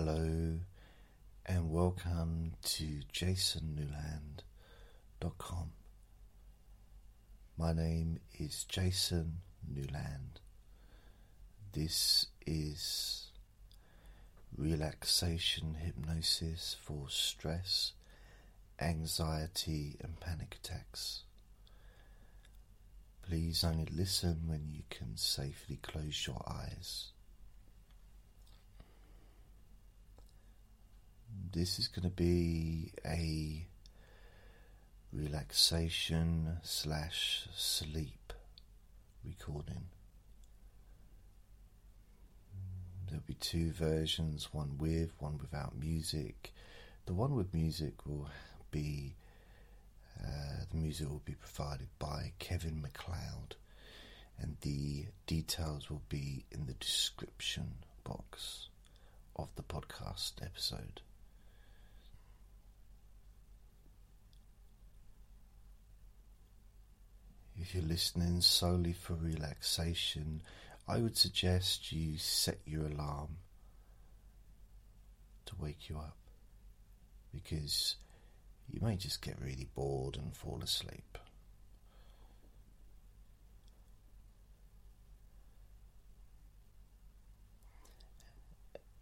hello, and welcome to jasonnewland.com. My name is Jason Newland. This is relaxation hypnosis for stress, anxiety, and panic attacks. Please only listen when you can safely close your eyes. This is going to be a relaxation slash sleep recording. There'll be two versions, one with, one without music. The one with music will be uh, the music will be provided by Kevin MacLeod, and the details will be in the description box of the podcast episode. If you're listening solely for relaxation, I would suggest you set your alarm to wake you up because you may just get really bored and fall asleep.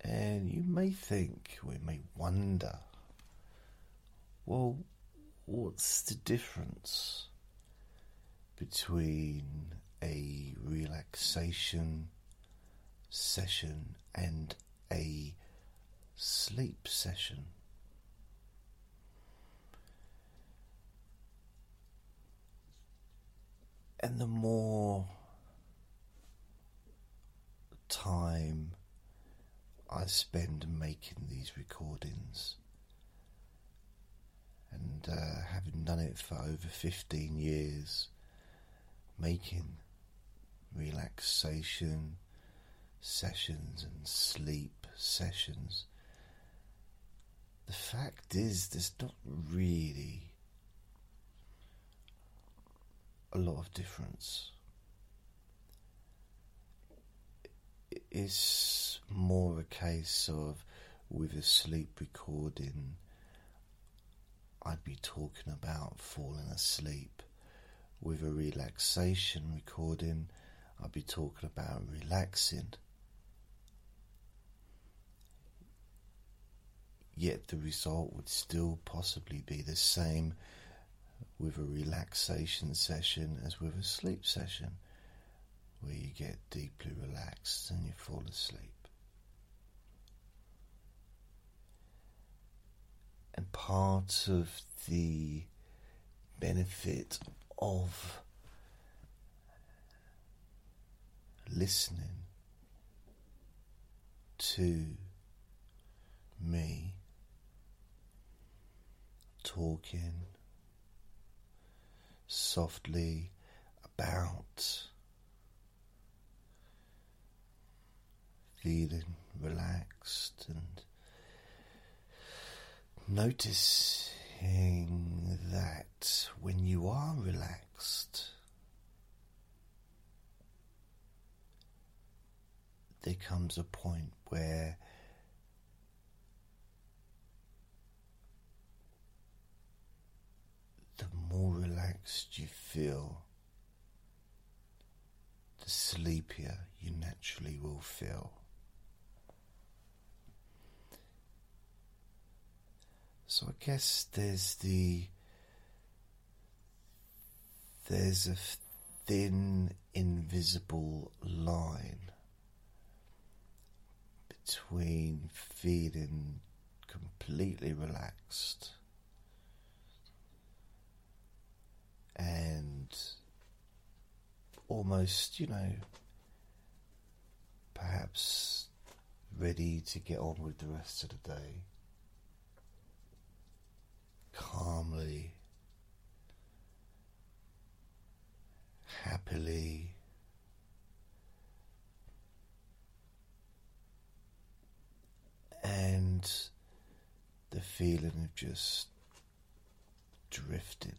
And you may think, we may wonder, well, what's the difference between a relaxation session and a sleep session? And the more time I spend making these recordings, and uh, having done it for over 15 years, making relaxation sessions and sleep sessions, the fact is, there's not really a lot of difference. It's more a case of with a sleep recording, I'd be talking about falling asleep. With a relaxation recording, I'd be talking about relaxing. Yet the result would still possibly be the same with a relaxation session as with a sleep session, where you get deeply relaxed and you fall asleep. And part of the benefit of listening to me talking softly about feeling relaxed and noticing that when you are relaxed, there comes a point where the more relaxed you feel, the sleepier you naturally will feel. So I guess there's the there's a thin invisible line between feeling completely relaxed and almost, you know, perhaps ready to get on with the rest of the day calmly, happily. And the feeling of just drifting.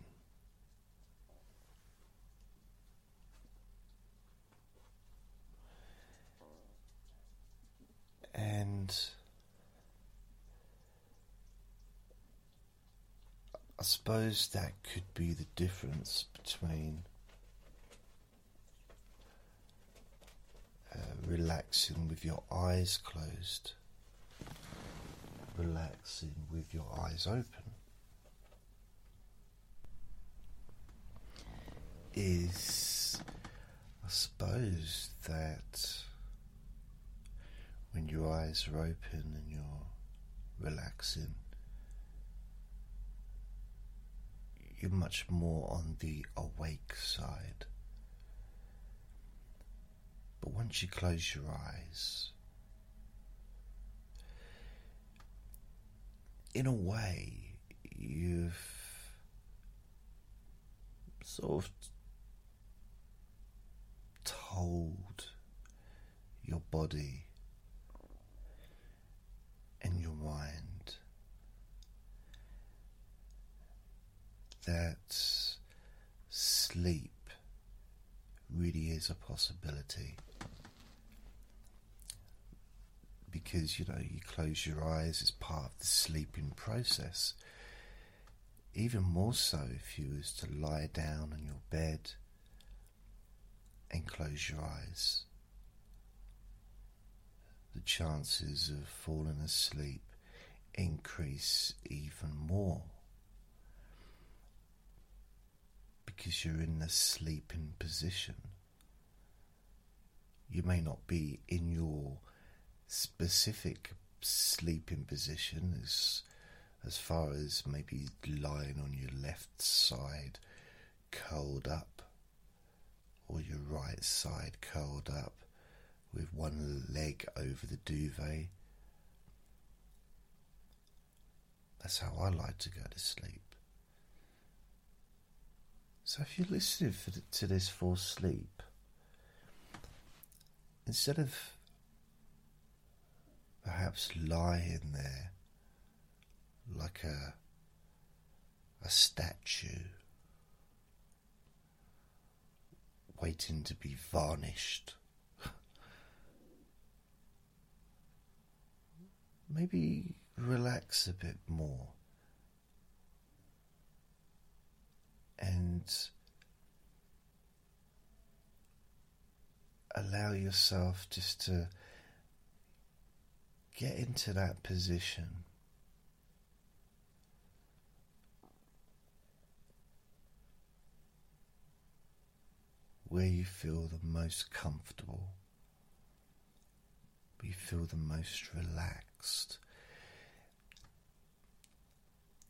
And I suppose that could be the difference between Uh, relaxing with your eyes closed, relaxing with your eyes open. Is I suppose that when your eyes are open and you're relaxing, you're much more on the awake side. But once you close your eyes, in a way, you've sort of told your body and your mind that sleep really is a possibility because you know you close your eyes as part of the sleeping process. Even more so if you was to lie down on your bed and close your eyes. The chances of falling asleep increase even more. Because you're in the sleeping position. You may not be in your specific sleeping position as as far as maybe lying on your left side curled up or your right side curled up with one leg over the duvet. That's how I like to go to sleep. So if you're listening to this for sleep, instead of perhaps lying there like a a statue waiting to be varnished. Maybe relax a bit more and allow yourself just to get into that position. Where you feel the most comfortable, where you feel the most relaxed.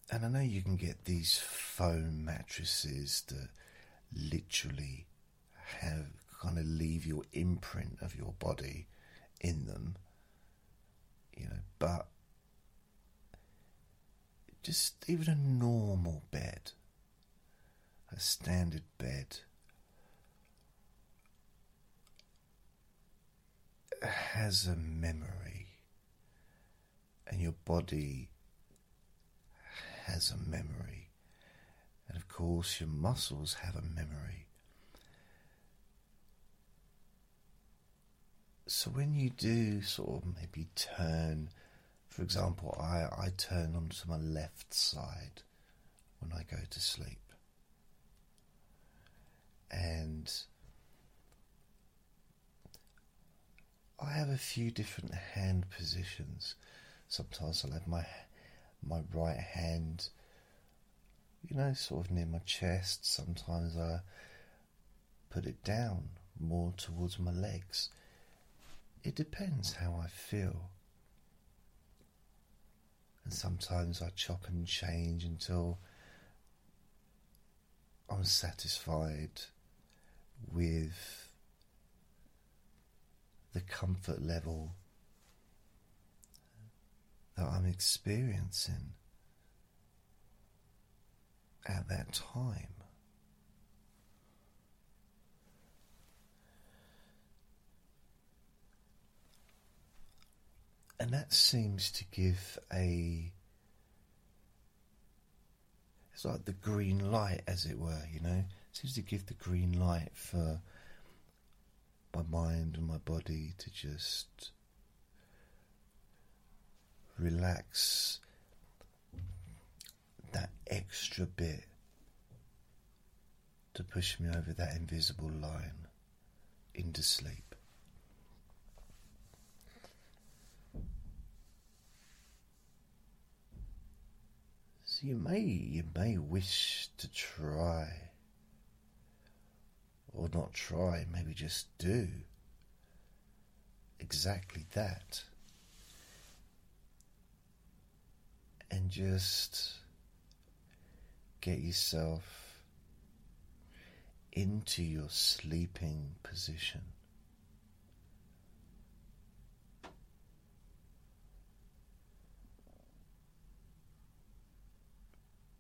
And I know you can get these foam mattresses that literally have kind of leave your imprint of your body in them, you know, but just even a normal bed, a standard bed, has a memory, and your body has a memory. And of course, your muscles have a memory. So when you do sort of maybe turn, for example, I, I turn onto my left side when I go to sleep. And I have a few different hand positions. Sometimes I'll have my my right hand, you know, sort of near my chest. Sometimes I put it down more towards my legs. It depends how I feel. And sometimes I chop and change until I'm satisfied with the comfort level that I'm experiencing at that time. And that seems to give a. It's like the green light, as it were, you know? It seems to give the green light for my mind and my body to just relax that extra bit to push me over that invisible line into sleep. You may you may wish to try or not try, maybe just do exactly that. And just get yourself into your sleeping position.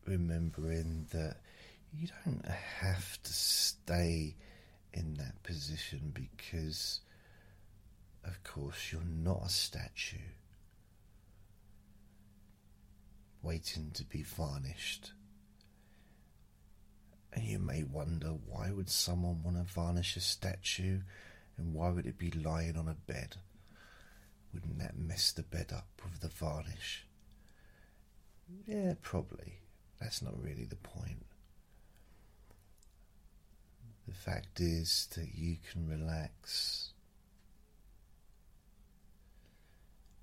Remembering that you don't have to stay in that position because, of course, you're not a statue waiting to be varnished. And you may wonder why would someone want to varnish a statue and why would it be lying on a bed? Wouldn't that mess the bed up with the varnish? Yeah, probably. That's not really the point. The fact is that you can relax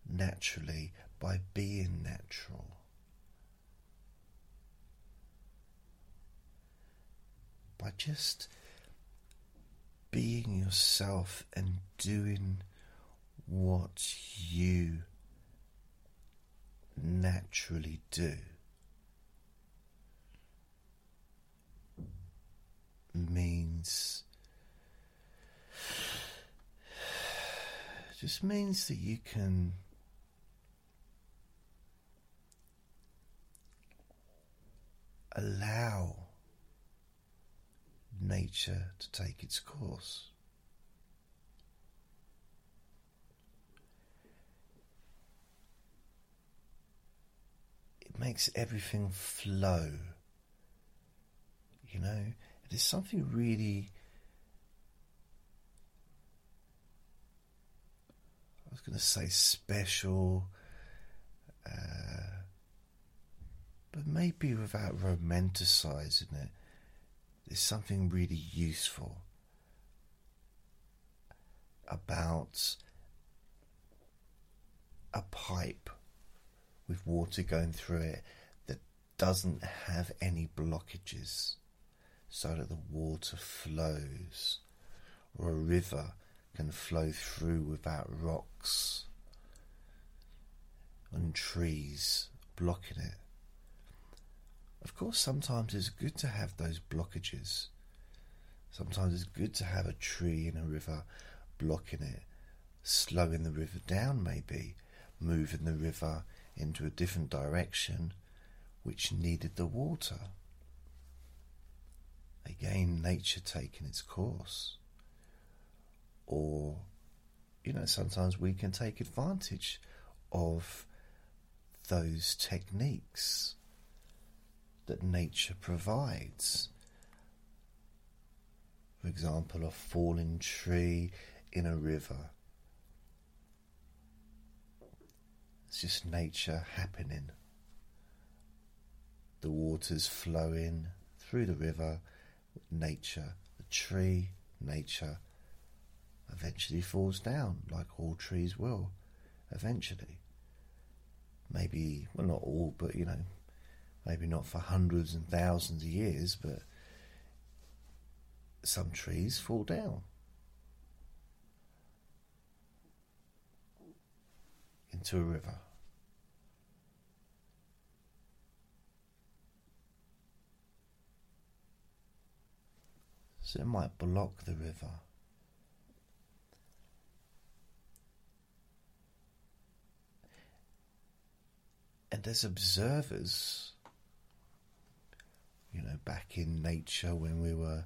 naturally by being natural. By just being yourself and doing what you naturally do. Means just means that you can allow nature to take its course. It makes everything flow. You know, there's something really. I was going to say special, uh, but maybe without romanticizing it, there's something really useful about a pipe with water going through it that doesn't have any blockages so that the water flows, or a river can flow through without rocks and trees blocking it. Of course, sometimes it's good to have those blockages. Sometimes it's good to have a tree in a river blocking it, slowing the river down, maybe, moving the river into a different direction which needed the water. Again, nature taking its course. Or, you know, sometimes we can take advantage of those techniques that nature provides. For example, a fallen tree in a river. It's just nature happening. The water's flowing through the river nature, the tree, nature, eventually falls down, like all trees will, eventually. Maybe, well, not all, but you know, maybe not for hundreds and thousands of years, but some trees fall down. Into a river. So it might block the river. And as observers, you know, back in nature when we were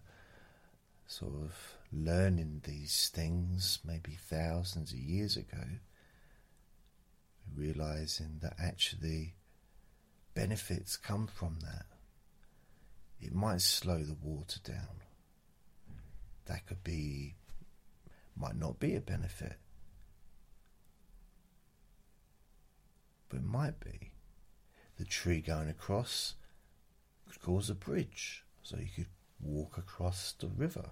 sort of learning these things maybe thousands of years ago, realizing that actually benefits come from that. It might slow the water down that could be, might not be a benefit, but it might be. The tree going across could cause a bridge so you could walk across the river.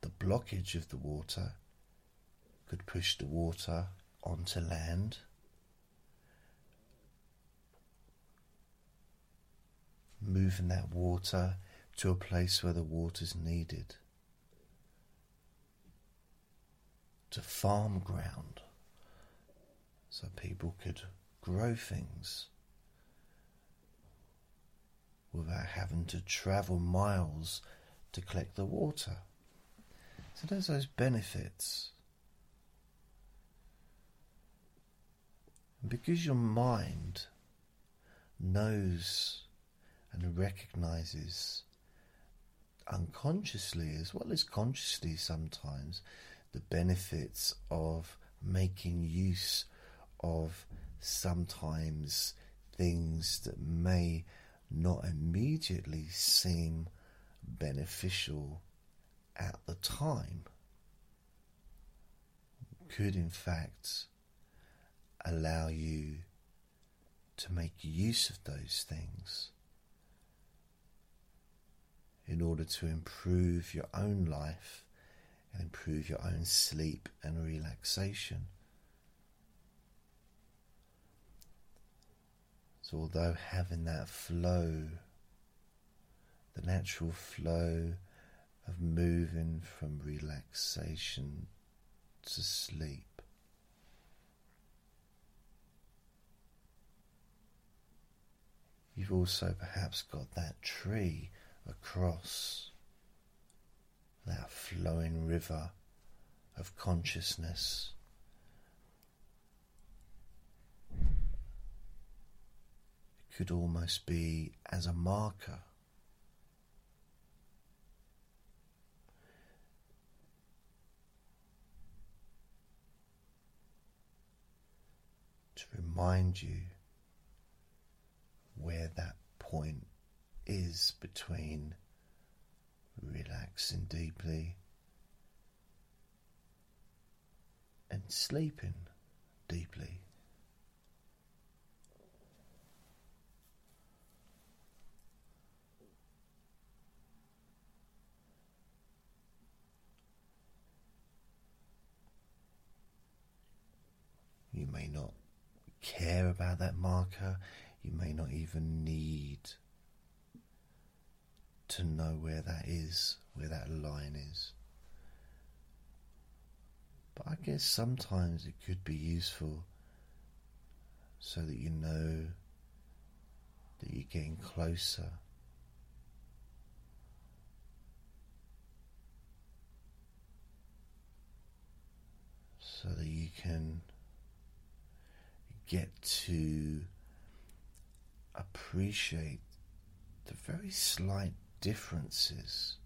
The blockage of the water could push the water onto land. Moving that water to a place where the water is needed. To farm ground so people could grow things without having to travel miles to collect the water. So there's those benefits. Because your mind knows and recognizes unconsciously as well as consciously sometimes the benefits of making use of sometimes things that may not immediately seem beneficial at the time could in fact allow you to make use of those things in order to improve your own life and improve your own sleep and relaxation. So, although having that flow, the natural flow of moving from relaxation to sleep, you've also perhaps got that tree across that flowing river of consciousness It could almost be as a marker. To remind you where that point is between relaxing deeply and sleeping deeply. You may not care about that marker, you may not even need to know where that is, where that line is. But I guess sometimes it could be useful so that you know that you're getting closer. So that you can get to appreciate the very slight differences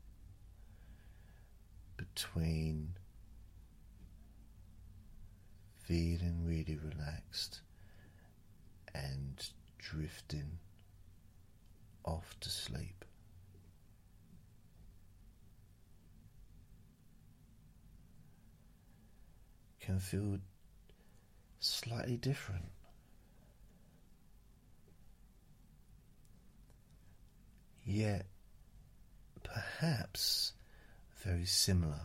between feeling really relaxed and drifting off to sleep. Can feel slightly different. Yet, perhaps very similar.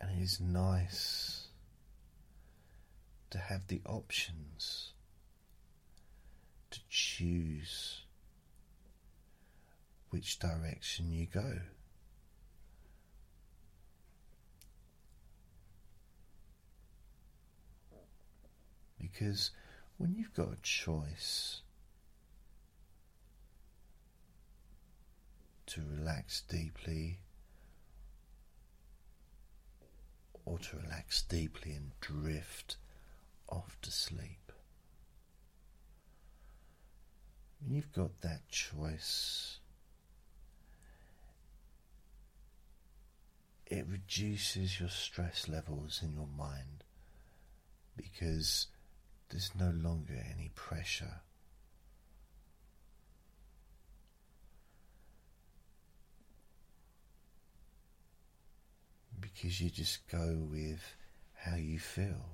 And it is nice to have the options to choose which direction you go. Because when you've got a choice to relax deeply or to relax deeply and drift off to sleep, when you've got that choice, it reduces your stress levels in your mind because there's no longer any pressure. because you just go with how you feel.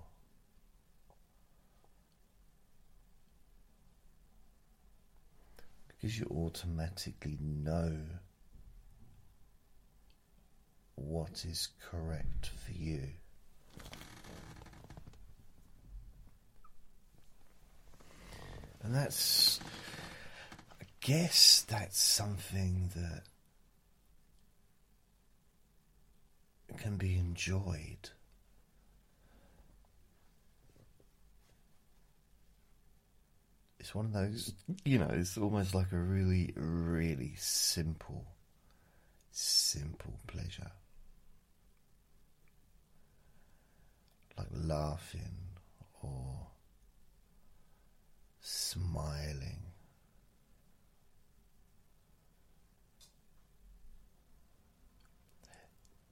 Because you automatically know what is correct for you. And that's, I guess, that's something that can be enjoyed. It's one of those, you know, it's almost like a really, really simple, simple pleasure. Like laughing smiling.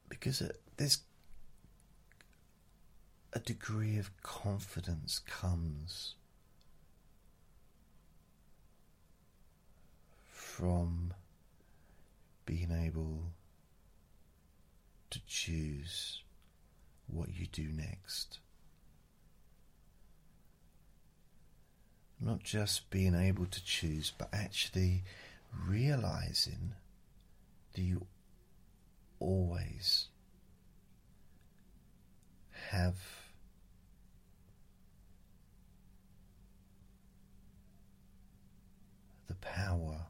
Because there's a degree of confidence comes from being able to choose what you do next. Not just being able to choose, but actually realizing that you always have the power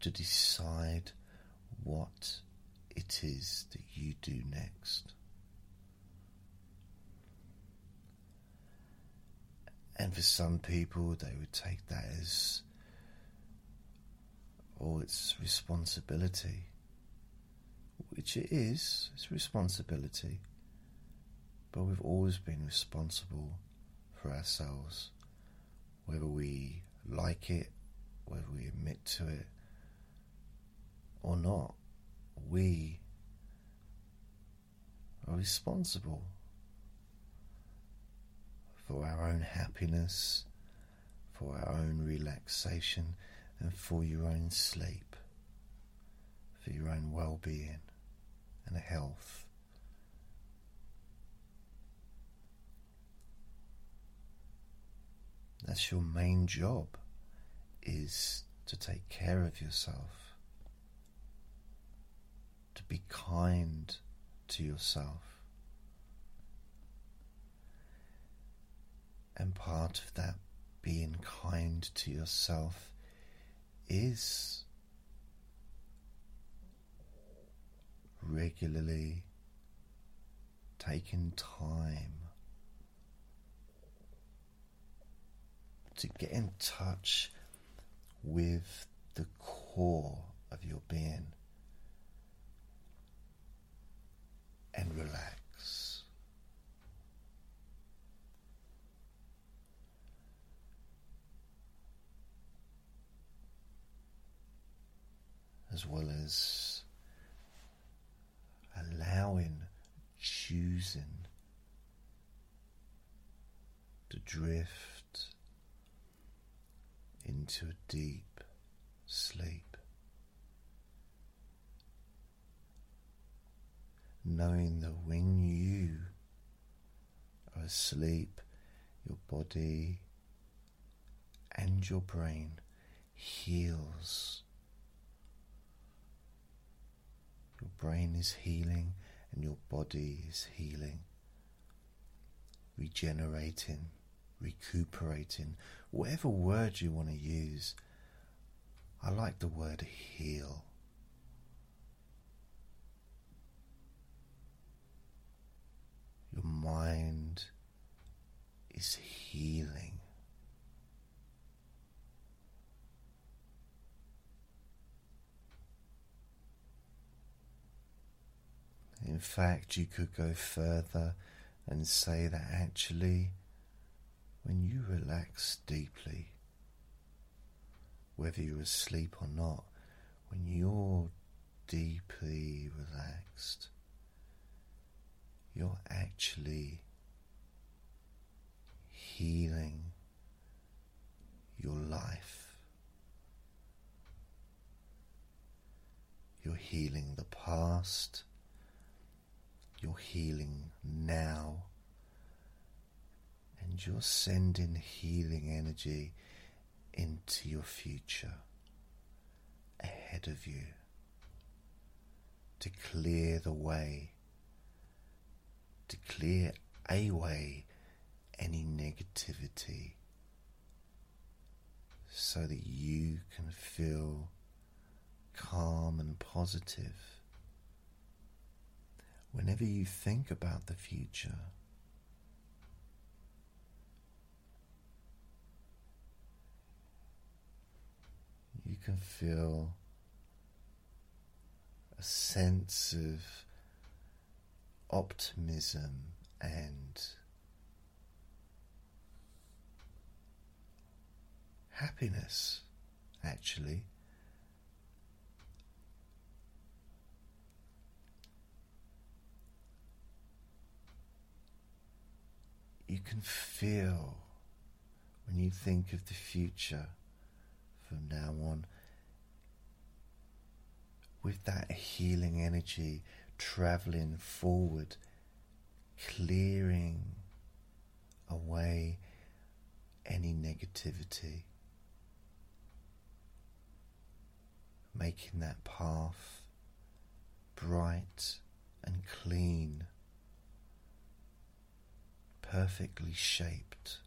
to decide what it is that you do next. And for some people, they would take that as, oh, it's responsibility, which it is, it's responsibility. But we've always been responsible for ourselves, whether we like it, whether we admit to it or not. We are responsible for our own happiness, for our own relaxation, and for your own sleep, for your own well being and health. That's your main job is to take care of yourself, to be kind to yourself. And part of that being kind to yourself is regularly taking time to get in touch with the core of your being and relax. As well as allowing, choosing to drift into a deep sleep. Knowing that when you are asleep, your body and your brain heals. Your brain is healing and your body is healing, regenerating, recuperating, whatever word you want to use. I like the word heal. Your mind is healing. In fact, you could go further and say that actually, when you relax deeply, whether you're asleep or not, when you're deeply relaxed, you're actually healing your life. You're healing the past, you're healing now, and you're sending healing energy into your future ahead of you to clear the way, to clear away any negativity so that you can feel calm and positive. Whenever you think about the future, you can feel a sense of optimism and happiness, actually. You can feel when you think of the future from now on with that healing energy traveling forward, clearing away any negativity, making that path bright and clean, perfectly shaped,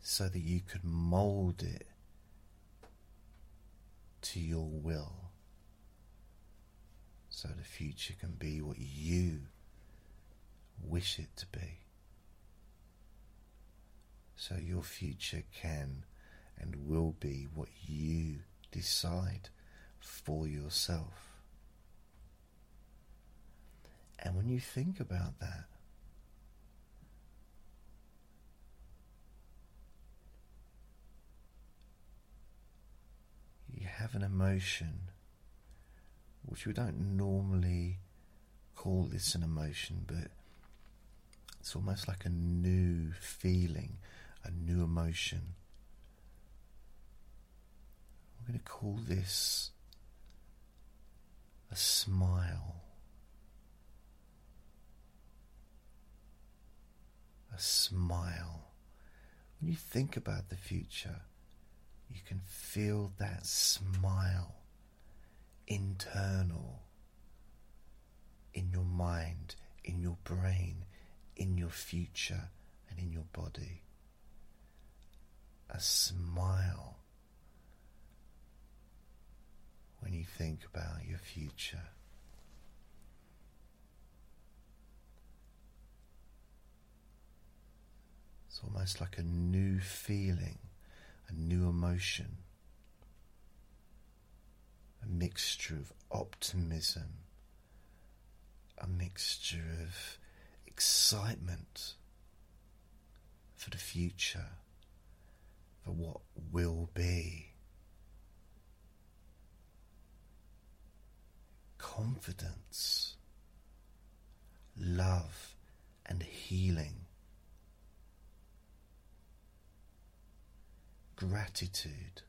so that you could mold it to your will so the future can be what you wish it to be. So your future can and will be what you decide for yourself. And when you think about that, you have an emotion which we don't normally call this an emotion, but it's almost like a new feeling, a new emotion. We're going to call this a smile. A smile. When you think about the future, you can feel that smile internal in your mind, in your brain, in your future, and in your body. A smile when you think about your future. It's almost like a new feeling, a new emotion a mixture of optimism, a mixture of excitement for the future, for what will be. Confidence, love, and healing. Gratitude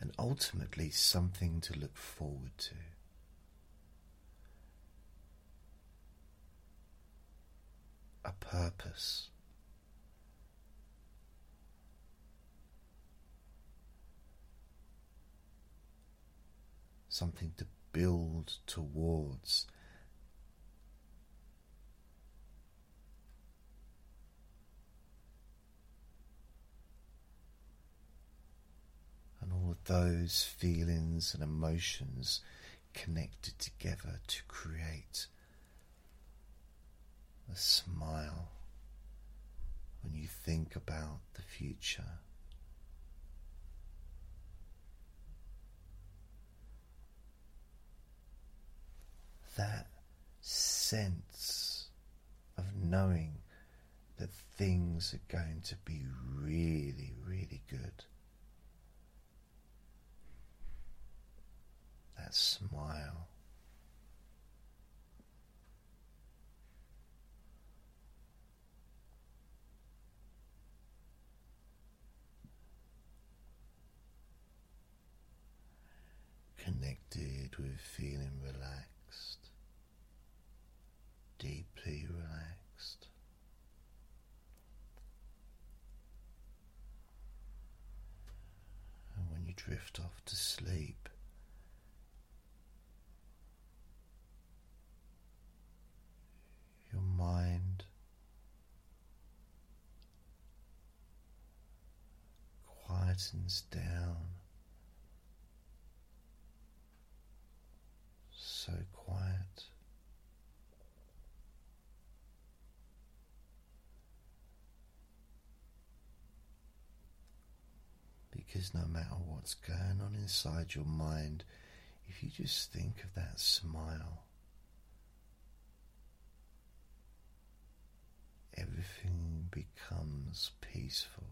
and ultimately something to look forward to. A purpose. Something to build towards those feelings and emotions connected together to create a smile when you think about the future. That sense of knowing that things are going to be really, really good. That smile. connected with feeling relaxed, deeply relaxed. And when you drift off to sleep, your mind quietens down so quiet. Because no matter what's going on inside your mind, if you just think of that smile, everything becomes peaceful.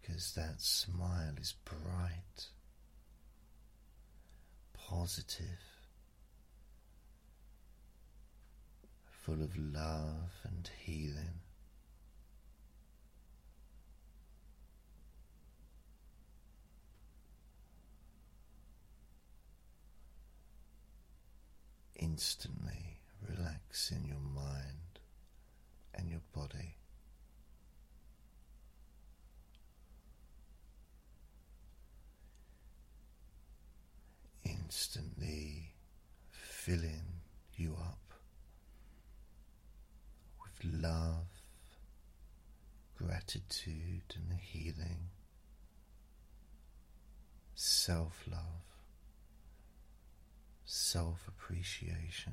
Because that smile is bright, positive, full of love and healing. Instantly relaxing your mind and your body. Instantly filling you up with love, gratitude, and healing, self love, self appreciation.